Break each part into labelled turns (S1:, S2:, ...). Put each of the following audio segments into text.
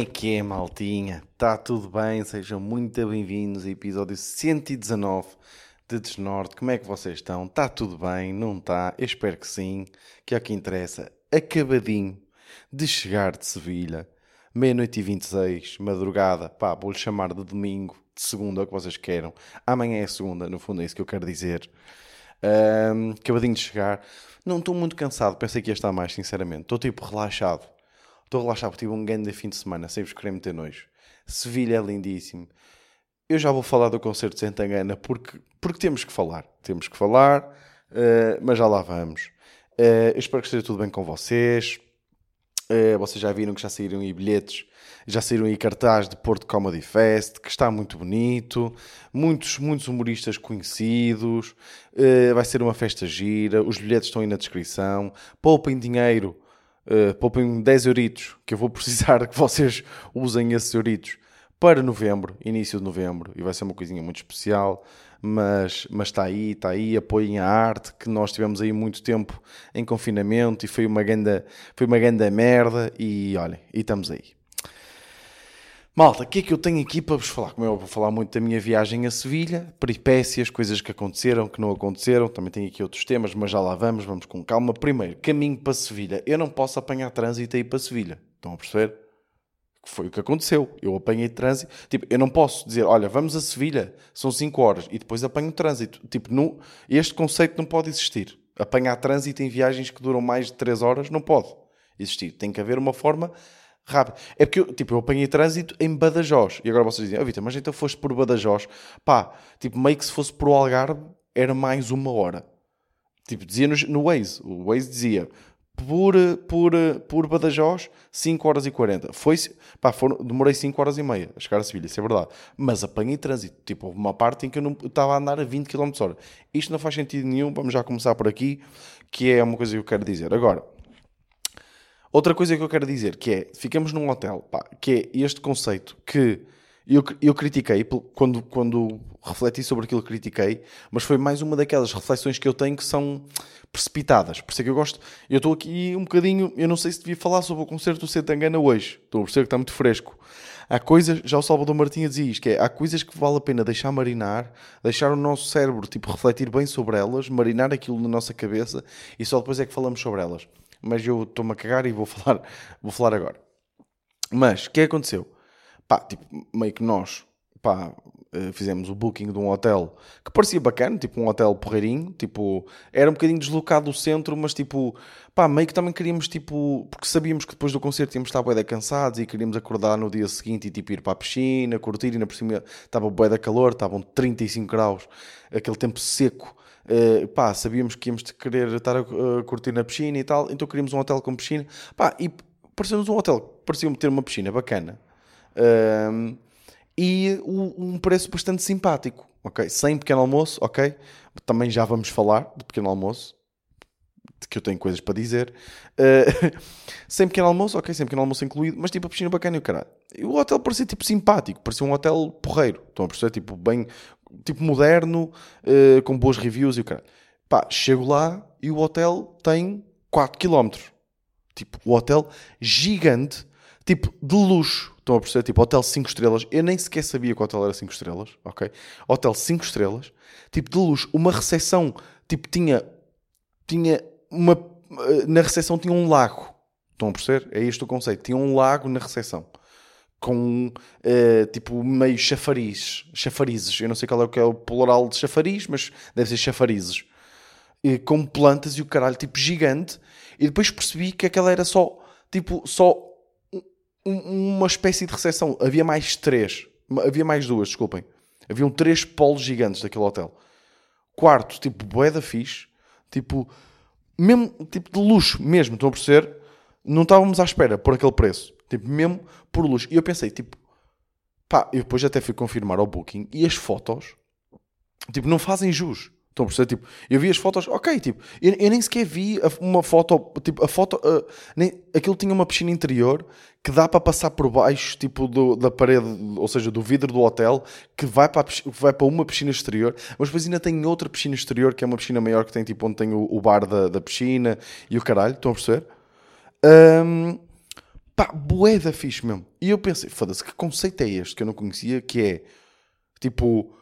S1: É que é, maltinha? Está tudo bem? Sejam muito bem-vindos ao episódio 119 de Desnorte. Como é que vocês estão? Está tudo bem? Não está? Eu espero que sim, que é o que interessa. Acabadinho de chegar de Sevilha, meia-noite e 26, madrugada, pá, vou-lhe chamar de domingo, de segunda, o que vocês queiram. Amanhã é segunda, no fundo é isso que eu quero dizer. Um, acabadinho de chegar. Não estou muito cansado, pensei que ia estar mais, sinceramente. Estou tipo relaxado. Estou relaxado porque tive um grande fim de semana, sem vos querer meter nojo. Sevilha é lindíssimo. Eu já vou falar do concerto de Santangana porque, porque temos que falar. Temos que falar, uh, mas já lá vamos. Uh, eu espero que esteja tudo bem com vocês. Uh, vocês já viram que já saíram aí bilhetes, já saíram aí cartaz de Porto Comedy Fest, que está muito bonito, muitos, muitos humoristas conhecidos, vai ser uma festa gira, os bilhetes estão aí na descrição, poupem dinheiro, uh, poupem 10 euritos, que eu vou precisar que vocês usem esses euritos para novembro, início de novembro, e vai ser uma coisinha muito especial mas, mas está aí, está aí, apoiem a arte, que nós tivemos aí muito tempo em confinamento e foi uma grande, foi uma grande merda e olhem, e estamos aí. Malta, o que é que eu tenho aqui para vos falar? Como eu vou falar muito da minha viagem a Sevilha, peripécias, coisas que aconteceram, que não aconteceram, também tenho aqui outros temas, mas já lá vamos, vamos com calma. Primeiro, caminho para Sevilha. Eu não posso apanhar trânsito aí para Sevilha. Estão a perceber? Foi o que aconteceu. Eu apanhei trânsito. Tipo, eu não posso dizer, olha, vamos a Sevilha, são 5 horas, e depois apanho trânsito. Tipo, este conceito não pode existir. Apanhar trânsito em viagens que duram mais de 3 horas não pode existir. Tem que haver uma forma rápida. É porque eu, tipo, eu apanhei trânsito em Badajoz. E agora vocês dizem, oh, Vitor, mas então foste por Badajoz. Pá, tipo, meio que se fosse por Algarve, era mais uma hora. Tipo, dizia no, no Waze. O Waze dizia, por, por, por Badajoz, 5 horas e 40. Foi, pá, foram, demorei 5 horas e meia a chegar a Sevilha, isso é verdade. Mas apanhei trânsito. Tipo, houve uma parte em que eu não estava a andar a 20 km h Isto não faz sentido nenhum. Vamos já começar por aqui, que é uma coisa que eu quero dizer. Agora, outra coisa que eu quero dizer, que é, ficamos num hotel, pá, que é este conceito que eu, eu critiquei, quando, quando refleti sobre aquilo, critiquei, mas foi mais uma daquelas reflexões que eu tenho que são precipitadas. Por isso é que eu gosto. Eu estou aqui um bocadinho. Eu não sei se devia falar sobre o concerto do Setangana hoje. Estou a perceber que está muito fresco. Há coisas, já o Salvador Martinha dizia isto, que é, há coisas que vale a pena deixar marinar, deixar o nosso cérebro, tipo, refletir bem sobre elas, marinar aquilo na nossa cabeça e só depois é que falamos sobre elas. Mas eu estou-me a cagar e vou falar, vou falar agora. Mas, o que aconteceu? Pá, tipo, meio que nós, pá, eh, fizemos o booking de um hotel que parecia bacana, tipo um hotel porreirinho, tipo, era um bocadinho deslocado do centro, mas tipo, pá, meio que também queríamos, tipo, porque sabíamos que depois do concerto íamos estar bué cansados e queríamos acordar no dia seguinte e tipo ir para a piscina, curtir, e na por cima estava bué da calor, estavam 35 graus, aquele tempo seco, uh, pá, sabíamos que íamos querer estar a, a curtir na piscina e tal, então queríamos um hotel com piscina, pá, e pareceu-nos um hotel que parecia ter uma piscina bacana. Uh, e um preço bastante simpático, ok? Sem pequeno almoço, ok? Também já vamos falar de pequeno almoço, de que eu tenho coisas para dizer. Uh, sem pequeno almoço, ok, sem pequeno almoço incluído, mas tipo a piscina bacana e o caralho. E o hotel parecia tipo simpático, parecia um hotel porreiro, estão a perceber? Tipo, bem, tipo moderno, uh, com boas reviews e o caralho. Pá, chego lá e o hotel tem 4 km. Tipo, o hotel gigante, tipo, de luxo. Estão a perceber? Tipo, hotel 5 estrelas. Eu nem sequer sabia que o hotel era 5 estrelas, ok? Hotel 5 estrelas, tipo de luxo. Uma recepção, tipo, tinha. Tinha uma. Na recepção tinha um lago. Estão a perceber? É este o conceito. Tinha um lago na recepção. Com, uh, tipo, meio chafariz. Chafarizes. Eu não sei qual é o que é o plural de chafariz, mas deve ser chafarizes. E, com plantas e o caralho, tipo, gigante. E depois percebi que aquela era só, tipo, só uma espécie de recepção. Havia mais três. Havia mais duas, desculpem. Haviam três polos gigantes daquele hotel. Quarto, tipo, boeda fixe. Tipo, mesmo, tipo, de luxo mesmo, estão a perceber? Não estávamos à espera por aquele preço. Tipo, mesmo por luxo. E eu pensei, tipo, pá, eu depois até fui confirmar ao Booking e as fotos, tipo, não fazem jus. Estão a perceber? Tipo, eu vi as fotos, ok, tipo, eu, eu nem sequer vi uma foto, tipo, a foto, uh, nem, aquilo tinha uma piscina interior que dá para passar por baixo, tipo, do, da parede, ou seja, do vidro do hotel, que vai para, vai para uma piscina exterior, mas depois ainda tem outra piscina exterior, que é uma piscina maior, que tem, tipo, onde tem o, o bar da, da piscina e o caralho, estão a perceber? Um, Pá, bué da fixe mesmo. E eu pensei, foda-se, que conceito é este que eu não conhecia, que é, tipo,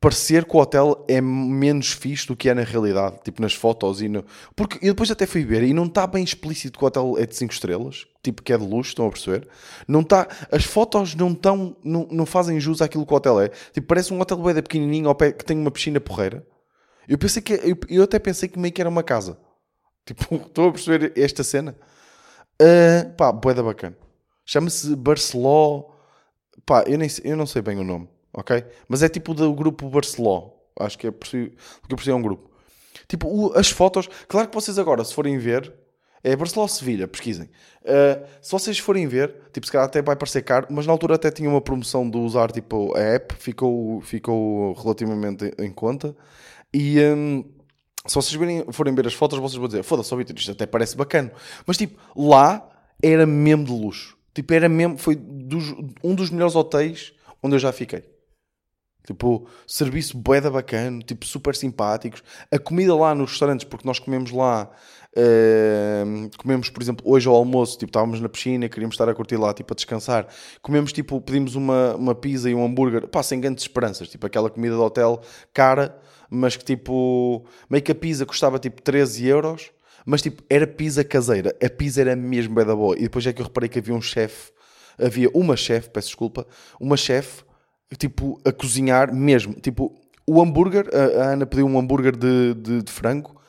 S1: parecer que o hotel é menos fixe do que é na realidade, tipo nas fotos e no... Porque eu depois até fui ver e não está bem explícito que o hotel é de 5 estrelas, tipo que é de luxo, estão a perceber? Não está... As fotos não estão... Não, não fazem jus àquilo que o hotel é. Tipo, parece um hotel bué pequenininho ao pé que tem uma piscina porreira. Eu pensei que... Eu, eu até pensei que meio que era uma casa. Tipo, estão a perceber esta cena? Uh, pá, boeda bacana. Chama-se Barceló. Pá, eu, nem, eu não sei bem o nome, ok? Mas é tipo do grupo Barceló. Acho que é por si, que por si é um grupo. Tipo, o, as fotos. Claro que vocês agora, se forem ver, é Barcelona-Sevilha, pesquisem. Uh, se vocês forem ver, tipo, se calhar até vai parecer caro, mas na altura até tinha uma promoção de usar tipo, a app, ficou, ficou relativamente em conta. E um, se vocês virem, forem ver as fotos, vocês vão dizer: foda-se, oh, Vitor, isto até parece bacana. Mas tipo, lá era mesmo de luxo. Tipo, era mesmo, foi dos, um dos melhores hotéis onde eu já fiquei. Tipo, serviço boeda bacana, tipo, super simpáticos. A comida lá nos restaurantes, porque nós comemos lá, uh, comemos, por exemplo, hoje ao almoço, tipo, estávamos na piscina, queríamos estar a curtir lá, tipo, a descansar. Comemos, tipo, pedimos uma, uma pizza e um hambúrguer, pá, sem grandes esperanças. Tipo, aquela comida de hotel cara, mas que tipo, meio que a pizza custava tipo 13 euros, mas tipo, era pizza caseira. A pizza era mesmo bem da boa. E depois é que eu reparei que havia um chefe, havia uma chefe, peço desculpa, uma chefe, tipo, a cozinhar mesmo. Tipo, o hambúrguer, a, Ana pediu um hambúrguer de, de, de frango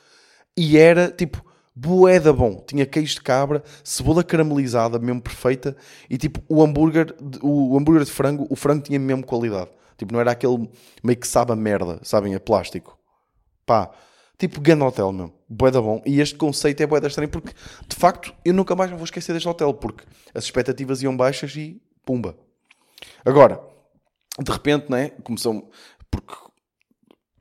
S1: e era tipo, boeda bom. Tinha queijo de cabra, cebola caramelizada, mesmo perfeita, e tipo, o hambúrguer, o hambúrguer de frango, o frango tinha mesmo qualidade. Tipo, não era aquele meio que sabe a merda, sabem? A plástico. Pá, tipo Gun Hotel mesmo. Boeda bom. E este conceito é boeda estranho porque, de facto, eu nunca mais me vou esquecer deste hotel porque as expectativas iam baixas e pumba. Agora, de repente, né? Começou. Porque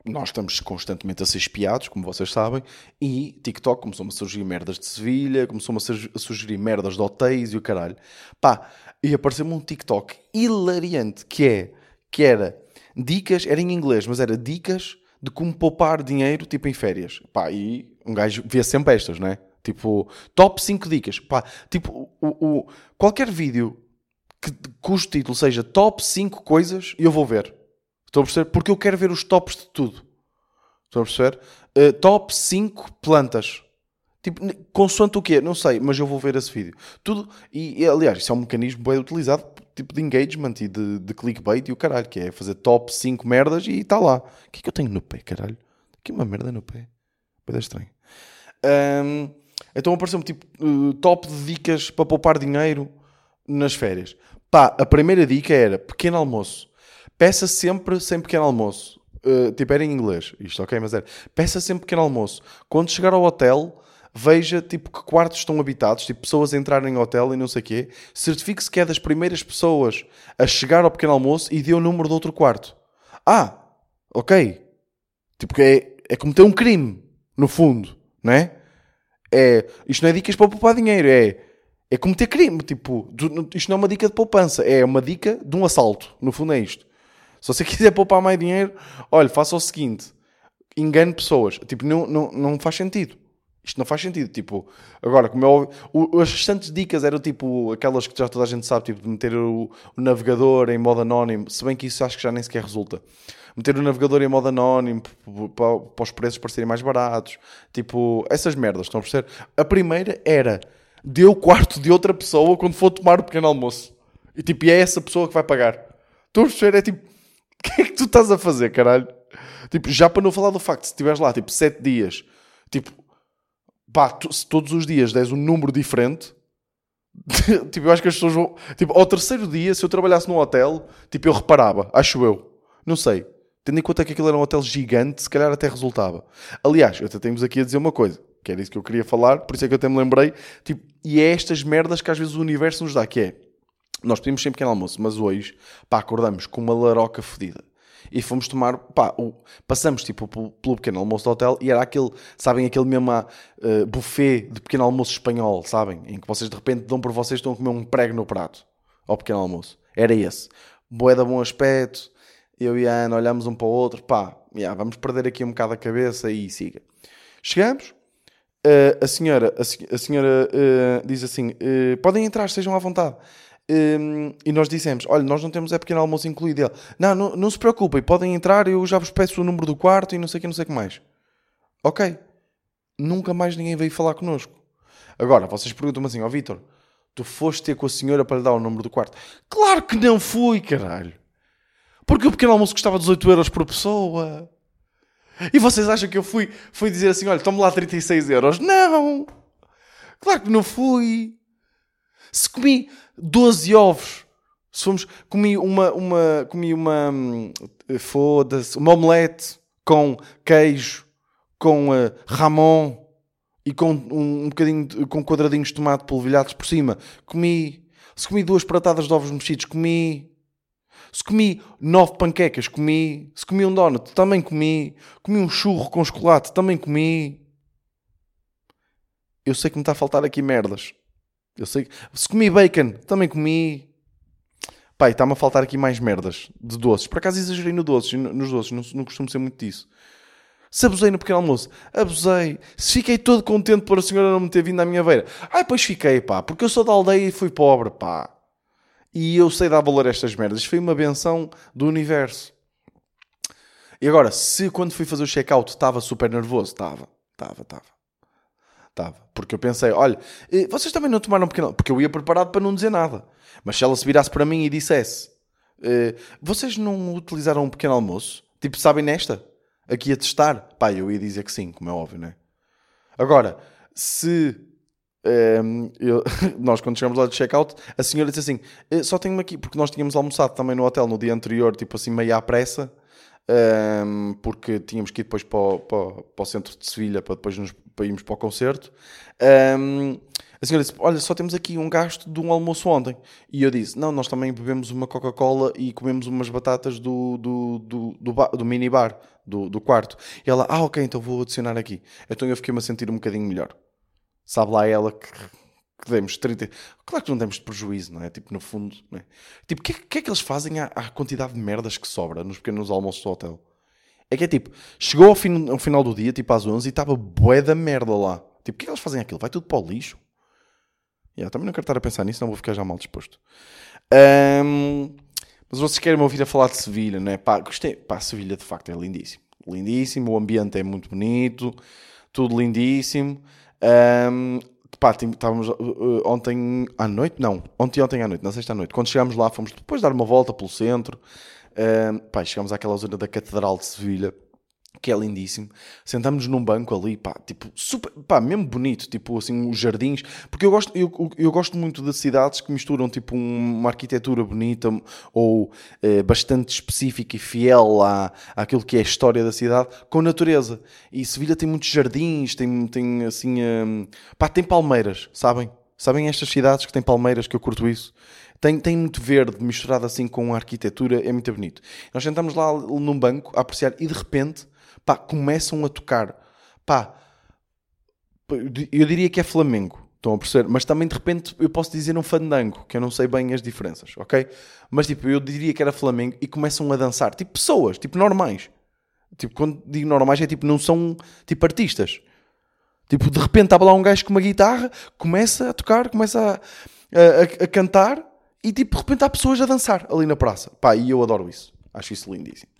S1: nós estamos constantemente a ser espiados, como vocês sabem, e TikTok começou-me a surgir merdas de Sevilha, começou-me a sugerir merdas de hotéis e o caralho. Pá, e apareceu-me um TikTok hilariante que é que era dicas, era em inglês, mas era dicas de como poupar dinheiro, tipo em férias. Pá, e um gajo via sempre estas, não é? Tipo, top 5 dicas. Pá, tipo, o, o, qualquer vídeo que, cujo título seja top 5 coisas, eu vou ver. Estou a perceber? Porque eu quero ver os tops de tudo. Estou a perceber? Uh, top 5 plantas. Tipo, consoante o quê? Não sei, mas eu vou ver esse vídeo. Tudo, e aliás, isso é um mecanismo bem utilizado tipo de engagement e de, de clickbait e o caralho, que é fazer top 5 merdas e está lá. O que é que eu tenho no pé, caralho? Aqui uma merda no pé. Coisa estranha. Um, então apareceu-me tipo uh, top de dicas para poupar dinheiro nas férias. Pá, a primeira dica era pequeno almoço. Peça sempre sem pequeno almoço. Uh, tipo, era em inglês, isto ok, mas era. Peça sempre pequeno almoço. Quando chegar ao hotel, veja tipo que quartos estão habitados, tipo pessoas a entrarem em hotel e não sei o quê, certifique-se que é das primeiras pessoas a chegar ao pequeno almoço e dê o número do outro quarto. Ah, ok. Tipo é, é cometer um crime, no fundo, não é? é isto não é dicas para poupar dinheiro, é, é cometer crime. Tipo, isto não é uma dica de poupança, é uma dica de um assalto. No fundo é isto. Se você quiser poupar mais dinheiro, olha, faça o seguinte: engane pessoas. Tipo, não, não, não faz sentido. Isto não faz sentido. Tipo, agora, como eu, o, as restantes dicas eram tipo aquelas que já toda a gente sabe, tipo de meter o, o, navegador em modo anónimo, se bem que isso acho que já nem sequer resulta. Meter o navegador em modo anónimo para, para os preços parecerem mais baratos, tipo, essas merdas, estão a perceber? A primeira era dê o quarto de outra pessoa quando for tomar o pequeno almoço. E tipo, e é essa pessoa que vai pagar. Estão a perceber? É tipo, o que é que tu estás a fazer, caralho? Tipo, já para não falar do facto, se estiveres lá, tipo, sete dias, tipo, pá, tu, se todos os dias des um número diferente, tipo, eu acho que as pessoas vão. Tipo, ao terceiro dia, se eu trabalhasse num hotel, tipo, eu reparava, acho eu. Não sei. Tendo em conta que aquilo era um hotel gigante, se calhar até resultava. Aliás, eu até temos aqui a dizer uma coisa, que era isso que eu queria falar, por isso é que eu até me lembrei. Tipo, e é estas merdas que às vezes o universo nos dá, que é. Nós pedimos sempre pequeno almoço, mas hoje, pá, acordamos com uma laroca fedida e fomos tomar, pá, o, passamos tipo pelo pequeno almoço do hotel e era aquele, sabem, aquele mesmo uh, buffet de pequeno almoço espanhol, sabem? Em que vocês de repente dão por vocês estão a comer um prego no prato ao pequeno almoço. Era esse. Boeda bom aspecto, eu e a Ana olhamos um para o outro, pá, yeah, vamos perder aqui um bocado a cabeça e siga. Chegamos, Uh, a senhora, a, a senhora uh, diz assim: uh, podem entrar, estejam à vontade. Um, e nós dissemos: olha, nós não temos é pequeno almoço incluído. Ele, não, não, não se preocupem, podem entrar, eu já vos peço o número do quarto e não sei o que, não sei o que mais. Ok. Nunca mais ninguém veio falar connosco. Agora, vocês perguntam-me assim: ó oh, Vitor, tu foste ter com a senhora para lhe dar o número do quarto? Claro que não fui, caralho. Porque o pequeno almoço custava 18 euros por pessoa. E vocês acham que eu fui, fui dizer assim: olha, tome lá 36 euros? Não! Claro que não fui. Se comi 12 ovos, se fomos, comi uma, uma, comi uma, hum, foda-se, uma omelete com queijo, com uh, ramon e com um, um bocadinho, com quadradinhos de tomate polvilhados por cima. Comi. Se comi duas pratadas de ovos mexidos, comi. Se comi nove panquecas, comi. Se comi um donut, também comi. Comi um churro com chocolate, também comi. Eu sei que me está a faltar aqui merdas. Eu sei que... Se comi bacon, também comi. Pai, está-me a faltar aqui mais merdas de doces. Por acaso exagerei no doces, nos doces, não, não costumo ser muito disso. Se abusei no pequeno almoço, abusei. Se fiquei todo contente por a senhora não me ter vindo à minha beira. Ai, pois fiquei, pá, porque eu sou da aldeia e fui pobre, pá. E eu sei dar valor a estas merdas. Isto foi uma benção do universo. E agora, se quando fui fazer o check-out estava super nervoso, estava, estava, estava. Estava. Porque eu pensei, olha, vocês também não tomaram um pequeno Porque eu ia preparado para não dizer nada. Mas se ela se virasse para mim e dissesse, eh, vocês não utilizaram um pequeno almoço? Tipo, sabem nesta? Aqui a testar? Pá, eu ia dizer que sim, como é óbvio, não é? Agora, se um, eu, nós, quando chegamos lá de check-out, a senhora disse assim: eh, Só tenho aqui, porque nós tínhamos almoçado também no hotel no dia anterior, tipo assim, meio à pressa, um, porque tínhamos que ir depois para o, para, para o centro de Sevilha para depois nos, para irmos para o concerto. Um, a senhora disse: Olha, só temos aqui um gasto de um almoço ontem. E eu disse: Não, nós também bebemos uma Coca-Cola e comemos umas batatas do, do, do, do, bar, do minibar, do, do quarto. E ela: Ah, ok, então vou adicionar aqui. Então eu fiquei-me a sentir um bocadinho melhor. Sabe lá ela que, que demos 30. Claro que não demos de prejuízo, não é? Tipo, no fundo, não é? Tipo, o que, que, é que eles fazem à, à, quantidade de merdas que sobra nos pequenos almoços do hotel? É que é tipo, chegou ao, fim, ao final do dia, tipo às 11, e estava bué da merda lá. Tipo, o que é que eles fazem aquilo? Vai tudo para o lixo? Yeah, também não quero estar a pensar nisso, não vou ficar já mal disposto. Um, mas vocês querem me ouvir a falar de Sevilha, não é? Pá, gostei. Pá, Sevilha de facto é lindíssimo. Lindíssimo, o ambiente é muito bonito, tudo lindíssimo. Um, pá, estávamos uh, ontem à noite, não, ontem ontem à noite, na sexta à noite, quando chegámos lá, fomos depois dar uma volta pelo centro, um, pá, chegámos àquela zona da Catedral de Sevilha, que é lindíssimo. Sentamos num banco ali, pá, tipo, super, pá, mesmo bonito, tipo, assim, os jardins, porque eu gosto, eu, eu gosto muito de cidades que misturam, tipo, uma arquitetura bonita ou eh, bastante específica e fiel à, àquilo que é a história da cidade, com natureza. E Sevilha tem muitos jardins, tem, tem assim, um, pá, tem palmeiras, sabem? Sabem estas cidades que têm palmeiras, que eu curto isso? Tem, tem muito verde misturado assim com a arquitetura, é muito bonito. Nós sentamos lá num banco a apreciar e de repente pá, começam a tocar, pá, eu diria que é Flamengo, estão a perceber? Mas também de repente eu posso dizer um fandango, que eu não sei bem as diferenças, ok? Mas tipo, eu diria que era Flamengo e começam a dançar, tipo pessoas, tipo normais. Tipo, quando digo normais é tipo, não são tipo artistas. Tipo, de repente estava lá um gajo com uma guitarra, começa a tocar, começa a, a, a cantar e tipo, de repente há pessoas a dançar ali na praça. Pá, e eu adoro isso. Acho isso lindíssimo.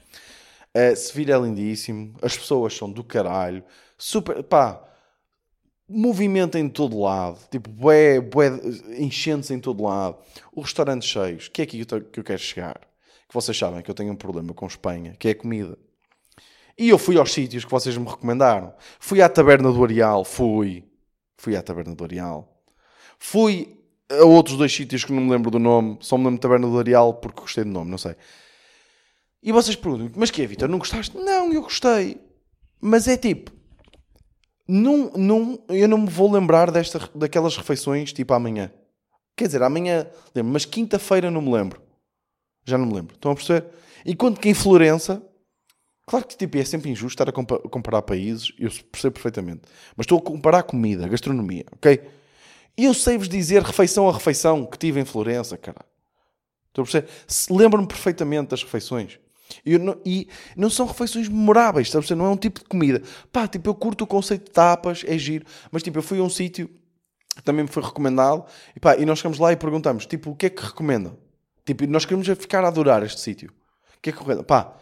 S1: Uh, Sevilha é lindíssimo, as pessoas são do caralho, super, pá, movimento em todo lado, tipo, bué, bué, enchentes em todo lado, os restaurantes cheios, que é aqui que eu quero chegar? Que vocês sabem que eu tenho um problema com Espanha, que é a comida. E eu fui aos sítios que vocês me recomendaram. Fui à Taberna do Areal, fui. Fui à Taberna do Areal. Fui a outros dois sítios que não me lembro do nome, só me lembro de Taberna do Areal porque gostei do nome, não sei. E vocês perguntam mas que é, Vitor? Não gostaste? Não, eu gostei. Mas é tipo, não, não, eu não me vou lembrar desta, daquelas refeições tipo amanhã. Quer dizer, amanhã lembro, mas quinta-feira não me lembro. Já não me lembro. Estão a perceber? Enquanto que em Florença, claro que tipo, é sempre injusto estar a comparar países, eu percebo perfeitamente. Mas estou a comparar comida, gastronomia, ok? E eu sei-vos dizer refeição a refeição que tive em Florença, cara. Estou a perceber? Lembro-me perfeitamente das refeições. E, não, e não são refeições memoráveis, sabes? Não é um tipo de comida. Pá, tipo, eu curto o conceito de tapas, é giro. Mas, tipo, eu fui a um sítio que também me foi recomendado e, pá, e nós chegamos lá e perguntamos, tipo, o que é que recomendam? Tipo, nós queremos ficar a adorar este sítio. O que é que recomendam? Pá,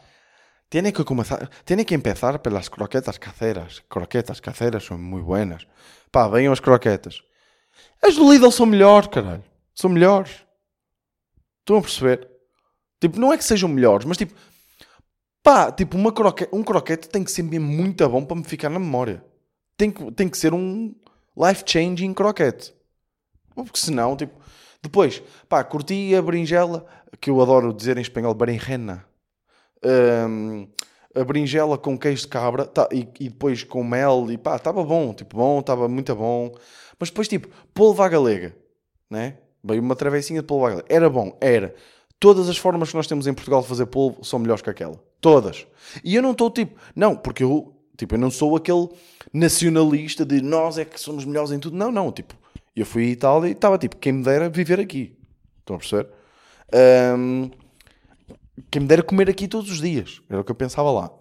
S1: tiene que, comenzar, tiene que empezar pelas croquetas caseras. Croquetas caseras são muito buenas. Pá, venham as croquetas. As do Lidl são melhores, caralho. São melhores. Estão a perceber? Tipo, não é que sejam melhores, mas tipo, pá, tipo, uma um croquete tem que ser mesmo muito bom para me ficar na memória. Tem que, tem que ser um life-changing croquete. Porque senão, tipo, depois, pá, curti a berinjela, que eu adoro dizer em espanhol, berenjena. Um, a berinjela com queijo de cabra tá, e, e, depois com mel e pá, estava bom, tipo, bom, estava muito bom. Mas depois, tipo, polvo à galega, né? Veio uma travessinha de polvo à galega. Era bom, era. Todas as formas que nós temos em Portugal de fazer polvo são melhores que aquela. Todas. E eu não estou tipo, não, porque eu, tipo, eu não sou aquele nacionalista de nós é que somos melhores em tudo. Não, não, tipo, eu fui à Itália e estava tipo, quem me dera viver aqui. Estão a perceber? Um, quem me dera comer aqui todos os dias. Era o que eu pensava lá.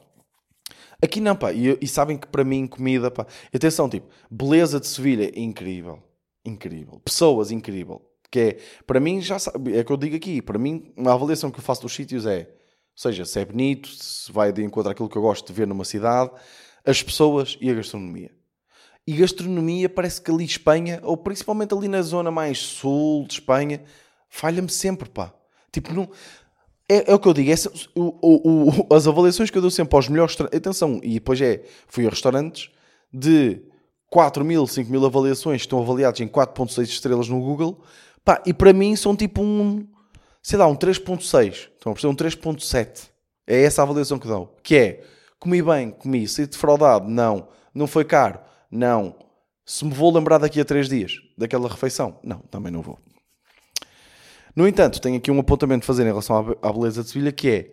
S1: Aqui não, pá. E, e sabem que para mim, comida, pá. Atenção, tipo, beleza de Sevilha, incrível. Incrível. Pessoas, incrível. Que é, para mim, já sabe, é que eu digo aqui, para mim, uma avaliação que eu faço dos sítios é, ou seja, se é bonito, se vai de encontro àquilo que eu gosto de ver numa cidade, as pessoas e a gastronomia. E gastronomia parece que ali Espanha, ou principalmente ali na zona mais sul de Espanha, falha-me sempre, pá. Tipo, não, é, é o que eu digo, é, o, o, o, as avaliações que eu dou sempre aos melhores atenção, e depois é, fui a restaurantes de 4 mil, 5 mil avaliações, estão avaliados em 4.6 estrelas no Google, pá, e para mim são tipo um, sei lá, um 3.6, estão a perceber, um 3.7, é essa a avaliação que dão, que é, comi bem, comi, saí defraudado, não, não foi caro, não, se me vou lembrar daqui a 3 dias daquela refeição, não, também não vou. No entanto, tenho aqui um apontamento a fazer em relação à beleza de Sevilha, que é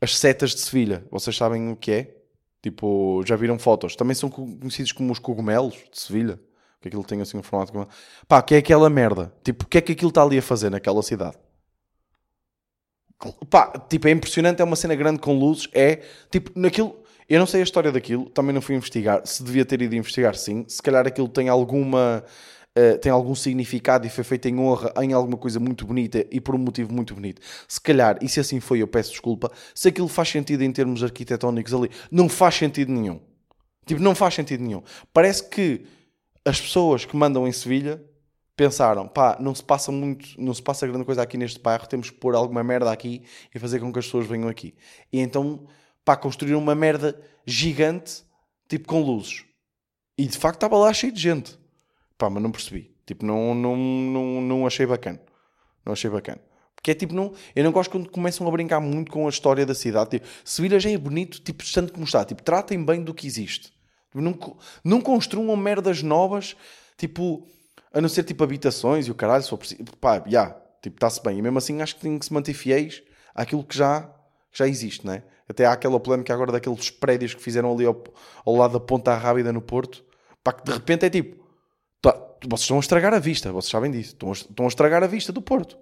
S1: as setas de Sevilha. Vocês sabem o que é? Tipo, já viram fotos? Também são conhecidos como os cogumelos de Sevilha. Que aquilo tem assim um formato como... Pá, que é aquela merda? Tipo, o que é que aquilo está ali a fazer naquela cidade? Pá, tipo, é impressionante, é uma cena grande com luzes, é, tipo, naquilo... Eu não sei a história daquilo, também não fui investigar. Se devia ter ido investigar, sim. Se calhar aquilo tem alguma uh, tem algum significado e foi feito em honra em alguma coisa muito bonita e por um motivo muito bonito. Se calhar, e se assim foi, eu peço desculpa, se aquilo faz sentido em termos arquitetónicos ali, não faz sentido nenhum. Tipo, não faz sentido nenhum. Parece que as pessoas que mandam em Sevilha pensaram, pá, não se passa muito, não se passa grande coisa aqui neste bairro, temos que pôr alguma merda aqui e fazer com que as pessoas venham aqui. E então, pá, construíram uma merda gigante, tipo com luzes. E de facto estava lá cheio de gente. Pá, mas não percebi. Tipo, não, não, não, não achei bacana. Não achei bacana. Porque é tipo, não, eu não gosto quando começam a brincar muito com a história da cidade. Tipo, Sevilha já é bonito, tipo, tanto como está. Tipo, tratem bem do que existe. Não, não construam merdas novas, tipo, a não ser tipo habitações e o caralho, se for preciso. Pá, já, yeah, tipo, está-se bem. E mesmo assim acho que tem que se manter fiéis àquilo que já, já existe, né? Até há aquela polémica agora daqueles prédios que fizeram ali ao, ao lado da Ponta Rábida no Porto. Pá, que de repente é tipo Tá, vocês estão a estragar a vista, vocês sabem disso. Estão a, estão a estragar a vista do Porto.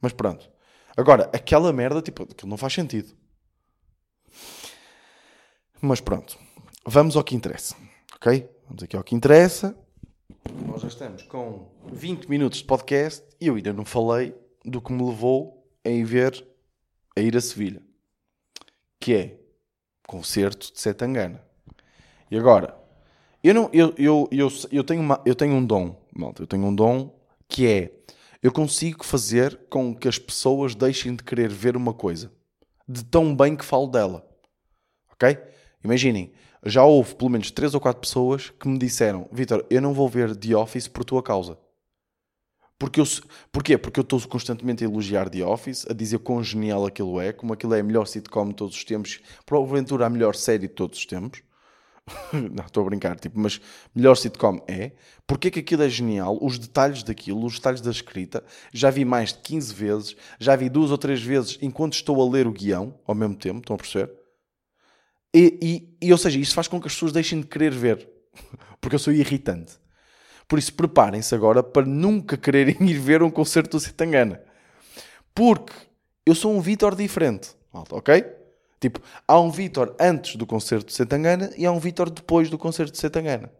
S1: Mas pronto. Agora, aquela merda, tipo, aquilo não faz sentido. Mas pronto. Vamos ao que interessa. Ok? Vamos aqui ao que interessa. Nós já estamos com 20 minutos de podcast e eu ainda não falei do que me levou a ir ver, a ir a Sevilha. Que é concerto de Setangana. E agora, eu, não, eu, eu, eu, eu, tenho uma, eu tenho um dom, malta. Eu tenho um dom que é eu consigo fazer com que as pessoas deixem de querer ver uma coisa de tão bem que falo dela. Ok? Imaginem, já houve pelo menos 3 ou 4 pessoas que me disseram: Vitor, eu não vou ver The Office por tua causa. Porque eu, porquê? Porque eu estou constantemente a elogiar The Office, a dizer quão genial aquilo é, como aquilo é a melhor sitcom de todos os tempos, provavelmente a melhor série de todos os tempos. não, estou a brincar, tipo, mas melhor sitcom é. Porque é que aquilo é genial? Os detalhes daquilo, os detalhes da escrita, já vi mais de 15 vezes, já vi duas ou três vezes enquanto estou a ler o guião, ao mesmo tempo, estão a perceber? E, e, e ou seja, isso faz com que as pessoas deixem de querer ver, porque eu sou irritante. Por isso, preparem-se agora para nunca quererem ir ver um concerto do Citangana. Porque eu sou um Vitor diferente, ok? Tipo, há um Vitor antes do concerto de Setangana e há um Vitor depois do concerto de Setangana.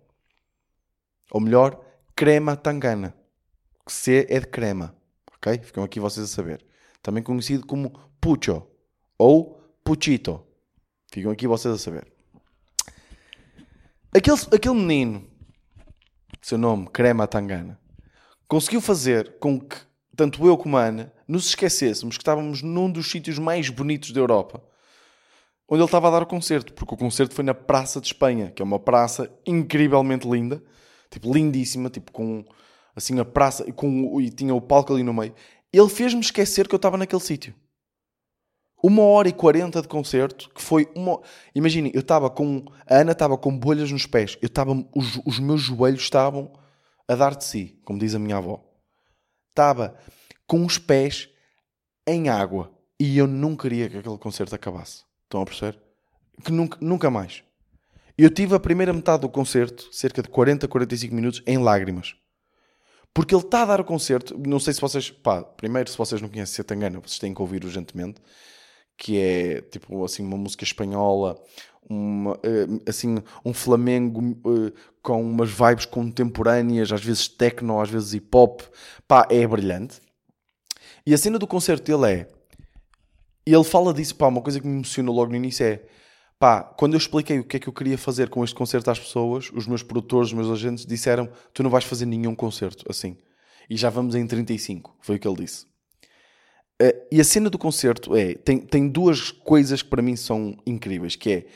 S1: Ou melhor, crema tangana. C é de crema. Ok? Ficam aqui vocês a saber. Também conhecido como pucho ou puchito. Ficam aqui vocês a saber. Aquele, aquele menino, seu nome, Crema Tangana, conseguiu fazer com que tanto eu como a Ana nos esquecêssemos que estávamos num dos sítios mais bonitos da Europa, onde ele estava a dar o concerto, porque o concerto foi na Praça de Espanha, que é uma praça incrivelmente linda, tipo lindíssima, tipo com assim a praça com, e tinha o palco ali no meio. Ele fez-me esquecer que eu estava naquele sítio. Uma hora e quarenta de concerto, que foi uma. Imaginem, eu estava com. A Ana estava com bolhas nos pés. Eu estava. Os, os meus joelhos estavam a dar de si, como diz a minha avó. Estava com os pés em água. E eu não queria que aquele concerto acabasse. Estão a perceber? Que nunca, nunca mais. Eu tive a primeira metade do concerto, cerca de 40, 45 minutos, em lágrimas. Porque ele está a dar o concerto. Não sei se vocês. Pá, primeiro, se vocês não conhecem Setangana, vocês têm que ouvir urgentemente que é tipo assim uma música espanhola, uma, eh, assim um flamengo eh, com umas vibes contemporâneas, às vezes techno, às vezes hip hop, pá, é brilhante. E a cena do concerto dele é, ele fala disso, pá, uma coisa que me emocionou logo no início é, pá, quando eu expliquei o que é que eu queria fazer com este concerto às pessoas, os meus produtores, os meus agentes disseram, tu não vais fazer nenhum concerto assim. E já vamos em 35, foi o que ele disse. Uh, e a cena do concerto é tem, tem duas coisas que para mim são incríveis, que é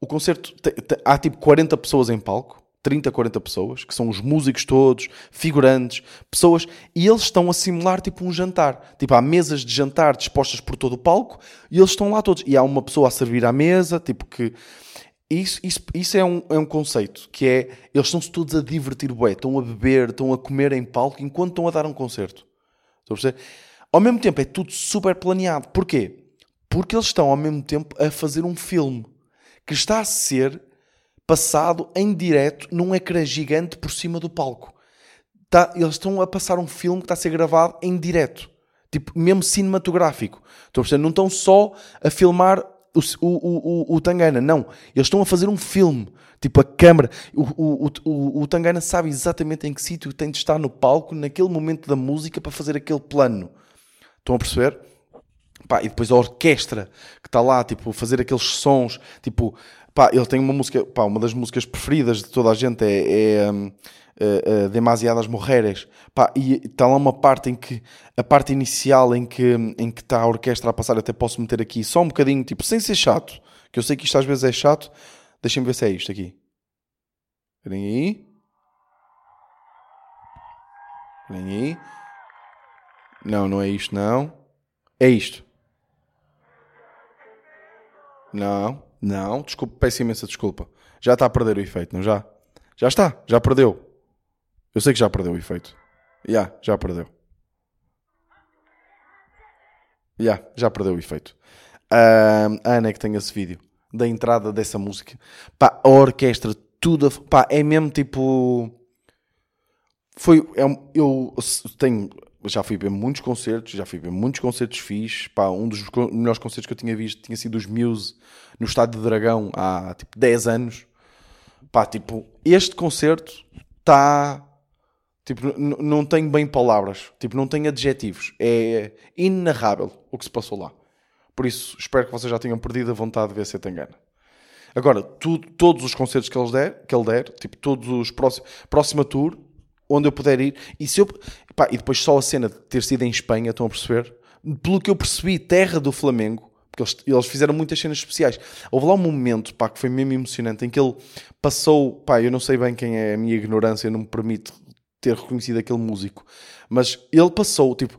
S1: o concerto te, te, há tipo 40 pessoas em palco, 30, 40 pessoas, que são os músicos todos, figurantes, pessoas, e eles estão a simular tipo um jantar. Tipo, há mesas de jantar dispostas por todo o palco e eles estão lá todos. E há uma pessoa a servir à mesa, tipo que. Isso, isso, isso é, um, é um conceito que é. Eles estão-se todos a divertir, bué, estão a beber, estão a comer em palco enquanto estão a dar um concerto. Estão a perceber? Ao mesmo tempo é tudo super planeado. Porquê? Porque eles estão ao mesmo tempo a fazer um filme que está a ser passado em direto num ecrã gigante por cima do palco. Tá, eles estão a passar um filme que está a ser gravado em direto. Tipo, mesmo cinematográfico. Estão a? Não estão só a filmar o, o, o, o, Tangana, não. Eles estão a fazer um filme. Tipo, a câmera. O, o, o, o Tangana sabe exatamente em que sítio tem de estar no palco, naquele momento da música, para fazer aquele plano. Estão a perceber? Pá, e depois a orquestra que está lá, tipo, fazer aqueles sons, tipo, pá, ele tem uma música, pá, uma das músicas preferidas de toda a gente é, é um, uh, uh, Demasiadas Morreres, pá, e está lá uma parte em que, a parte inicial em que em que está a orquestra a passar, até posso meter aqui só um bocadinho, tipo, sem ser chato, que eu sei que isto às vezes é chato, deixem-me ver se é isto aqui. Esperem aí. Esperem aí. Não, não é isto, não. É isto. Não, não. Desculpa, peço imensa desculpa. Já está a perder o efeito, não já? Já está, já perdeu. Eu sei que já perdeu o efeito. Já, yeah, já perdeu. Já, yeah, já perdeu o efeito. Uh, a Ana é que tem esse vídeo da entrada dessa música. Pá, a orquestra, tudo. Pá, é mesmo tipo. Foi. É, eu tenho já fui ver muitos concertos, já fui ver muitos concertos fixes. Pá, um dos melhores concertos que eu tinha visto tinha sido os Muse no Estádio de Dragão há tipo 10 anos. Pá, tipo, este concerto está. Tipo, não tenho bem palavras, tipo, não tenho adjetivos. É inenarrável o que se passou lá. Por isso, espero que vocês já tenham perdido a vontade de ver se engana. Agora, tudo, todos os concertos que ele der, que ele der tipo, todos os próximos, próxima tour, onde eu puder ir. E, se eu, pá, e depois só a cena de ter sido em Espanha, estão a perceber? Pelo que eu percebi, terra do Flamengo, porque eles, eles fizeram muitas cenas especiais. Houve lá um momento, pá, que foi mesmo emocionante, em que ele passou, pá, eu não sei bem quem é a minha ignorância, não me permite ter reconhecido aquele músico, mas ele passou, tipo,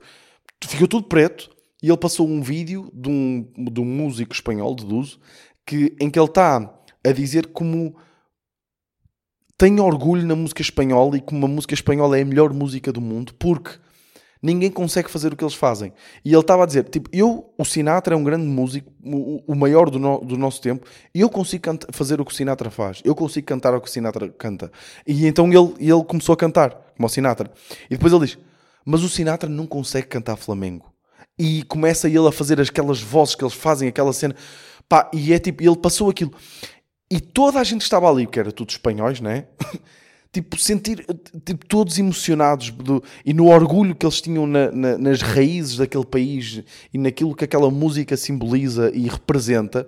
S1: ficou tudo preto, e ele passou um vídeo de um, de um músico espanhol, de Duzo, que, em que ele está a dizer como tenho orgulho na música espanhola e como a música espanhola é a melhor música do mundo, porque ninguém consegue fazer o que eles fazem. E ele estava a dizer, tipo, eu, o Sinatra é um grande músico, o, maior do, no, do, nosso tempo, e eu consigo fazer o que o Sinatra faz, eu consigo cantar o que o Sinatra canta. E então ele, ele começou a cantar, como o Sinatra. E depois ele diz, mas o Sinatra não consegue cantar Flamengo. E começa ele a fazer aquelas vozes que eles fazem, aquela cena. Pá, e é tipo, ele passou aquilo. E toda a gente estava ali, que era tudo espanhóis, né? tipo, sentir, tipo, todos emocionados do, e no orgulho que eles tinham na, na, nas raízes daquele país e naquilo que aquela música simboliza e representa.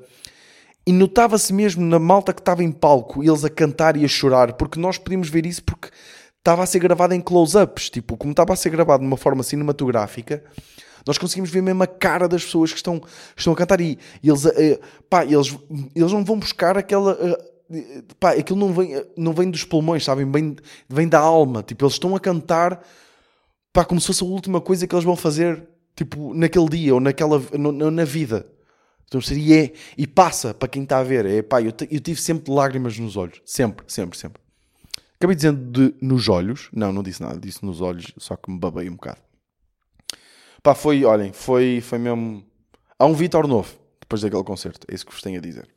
S1: E notava-se mesmo na malta que estava em palco, eles a cantar e a chorar, porque nós podíamos ver isso porque estava a ser gravado em close-ups, tipo, como estava a ser gravado de uma forma cinematográfica, nós conseguimos ver mesmo a cara das pessoas que estão, estão a cantar e, e eles, uh, pá, eles, eles não vão buscar aquela. Uh, pá, aquilo não vem, não vem dos pulmões, sabem? Vem, vem da alma. Tipo, eles estão a cantar pá, como se fosse a última coisa que eles vão fazer tipo, naquele dia ou naquela, no, na vida. Então, e, é, e passa para quem está a ver. É, pá, eu, eu tive sempre lágrimas nos olhos. Sempre, sempre, sempre. Acabei dizendo de nos olhos. Não, não disse nada. Disse nos olhos, só que me babei um bocado. Pá, foi, olhem, foi, foi mesmo. Há um Vitor novo depois daquele concerto. É isso que vos tenho a dizer.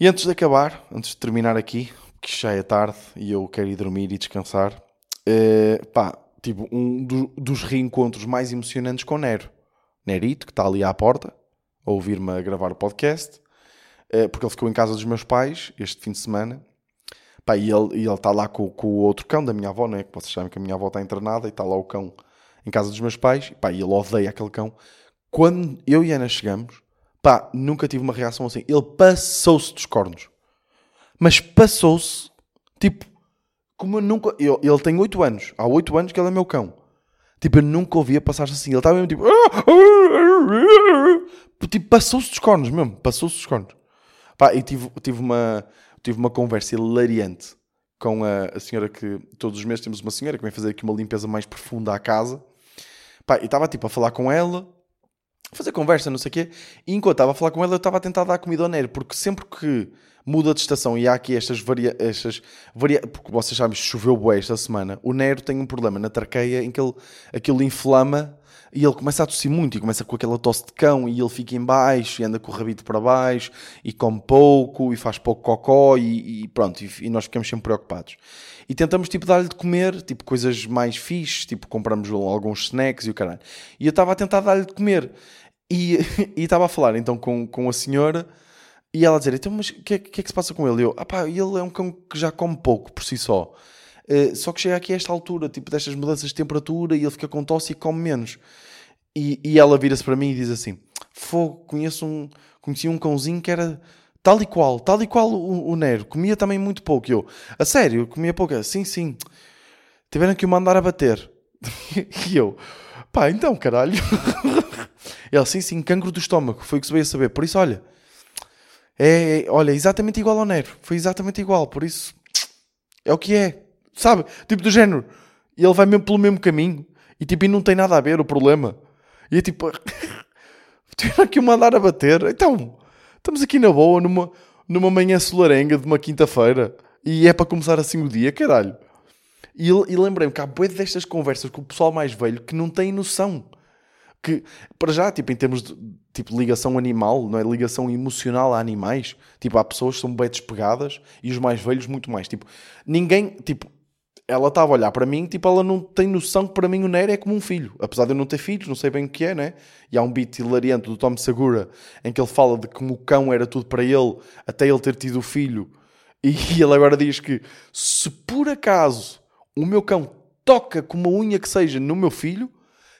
S1: E antes de acabar, antes de terminar aqui, que já é tarde e eu quero ir dormir e descansar, é, pá, tipo, um do, dos reencontros mais emocionantes com o Nero. Nerito, que está ali à porta, a ouvir-me a gravar o podcast, é, porque ele ficou em casa dos meus pais este fim de semana Pá, e ele, está lá com, com o outro cão da minha avó, né? Que vocês sabem que a minha avó está internada e está lá o cão em casa dos meus pais. Pá, e ele odeia aquele cão. Quando eu e Ana chegamos, pá, nunca tive uma reação assim. Ele passou-se dos cornos. Mas passou-se, tipo, como eu nunca. Eu, ele tem 8 anos. Há 8 anos que ele é meu cão. Tipo, eu nunca ouvia passar-se assim. Ele estava mesmo tipo. Tipo, passou-se dos cornos mesmo. Passou-se dos cornos. Pá, e tive, tive uma tive uma conversa hilariante com a, a, senhora que todos os meses temos uma senhora que vem fazer aqui uma limpeza mais profunda à casa. Pá, e estava tipo a falar com ela, a fazer conversa, não sei o quê, e enquanto estava a falar com ela, eu estava a tentar dar comida ao Nero, porque sempre que muda de estação e há aqui estas varia... Estas varia porque vocês sabem, choveu bué esta semana, o Nero tem um problema na traqueia em que ele, aquilo inflama e ele começa a tossir muito e começa com aquela tosse de cão e ele fica em baixo e anda com o rabito para baixo e come pouco e faz pouco cocó e, e pronto, e, e, nós ficamos sempre preocupados. E tentamos tipo dar-lhe de comer, tipo coisas mais fixes, tipo compramos alguns snacks e o caralho. E eu estava a tentar dar-lhe de comer e estava a falar então com, com a senhora e ela a dizer, então mas o que, é, que, é que se passa com ele? E eu, ah pá, ele é um cão que já come pouco por si só. Uh, só que chega aqui a esta altura, tipo, destas mudanças de temperatura, e ele fica com tosse e come menos. E, e ela vira-se para mim e diz assim: Fogo, conheço um, conheci um cãozinho que era tal e qual, tal e qual o, o Nero, comia também muito pouco. E eu, a sério, comia pouco? Sim, sim. Tiveram que o mandar a bater. e eu, pá, então caralho. Ele, sim, sim, cancro do estômago, foi o que se veio a saber. Por isso, olha, é, é, olha, exatamente igual ao Nero, foi exatamente igual. Por isso, é o que é, sabe? Tipo do género, ele vai mesmo pelo mesmo caminho e tipo, e não tem nada a ver o problema. E é tipo, tiveram que o mandar a bater. Então, estamos aqui na boa, numa, numa manhã solarenga de uma quinta-feira. E é para começar assim o dia, caralho. E, e lembrei-me que há boia destas conversas com o pessoal mais velho que não tem noção. Que, para já, tipo, em termos de tipo, ligação animal, não é? Ligação emocional a animais. Tipo, há pessoas que são bem despegadas e os mais velhos muito mais. Tipo, ninguém, tipo, ela estava a olhar para mim, tipo, ela não tem noção que para mim o Nero é como um filho. Apesar de eu não ter filhos, não sei bem o que é, né? E há um beat hilariante do Tom Segura em que ele fala de como o cão era tudo para ele, até ele ter tido o filho. E ele agora diz que se por acaso o meu cão toca com uma unha que seja no meu filho,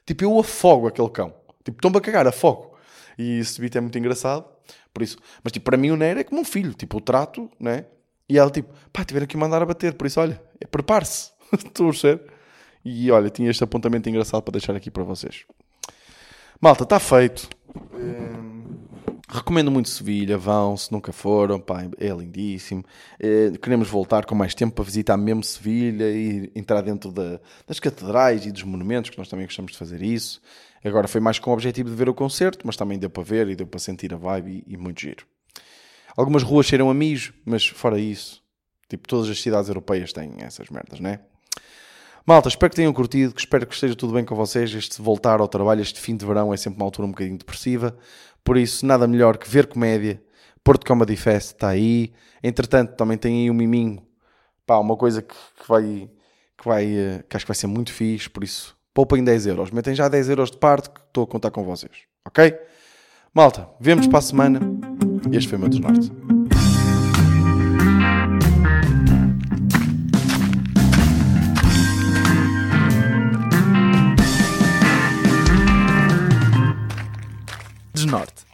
S1: tipo, eu afogo aquele cão. Tipo, estão-me a cagar, afogo. E esse beat é muito engraçado. Por isso, mas tipo, para mim o Nero é como um filho. Tipo, o trato, né? E ela tipo, pá, tiveram que mandar a bater, por isso, olha, é, prepare-se. Estou a ser. E olha, tinha este apontamento engraçado para deixar aqui para vocês. Malta, está feito. Hum, recomendo muito Sevilha, vão, se nunca foram, pá, é lindíssimo. É, queremos voltar com mais tempo para visitar mesmo Sevilha e entrar dentro da, das catedrais e dos monumentos, que nós também gostamos de fazer isso. Agora foi mais com o objetivo de ver o concerto, mas também deu para ver e deu para sentir a vibe e, e muito giro. Algumas ruas cheiram a mijo, mas fora isso, tipo, todas as cidades europeias têm essas merdas, né? Malta, espero que tenham curtido, que espero que esteja tudo bem com vocês. Este voltar ao trabalho, este fim de verão é sempre uma altura um bocadinho depressiva, por isso nada melhor que ver comédia. Porto Comedy Fest está aí. Entretanto, também tem aí um miminho, pá, uma coisa que, que vai, que vai, eh, que acho que vai ser muito fixe, por isso poupem 10 euros, metem já 10 euros de parte que estou a contar com vocês, ok? Malta, vemos para a semana. Este foi o meu desnorte. Desnorte.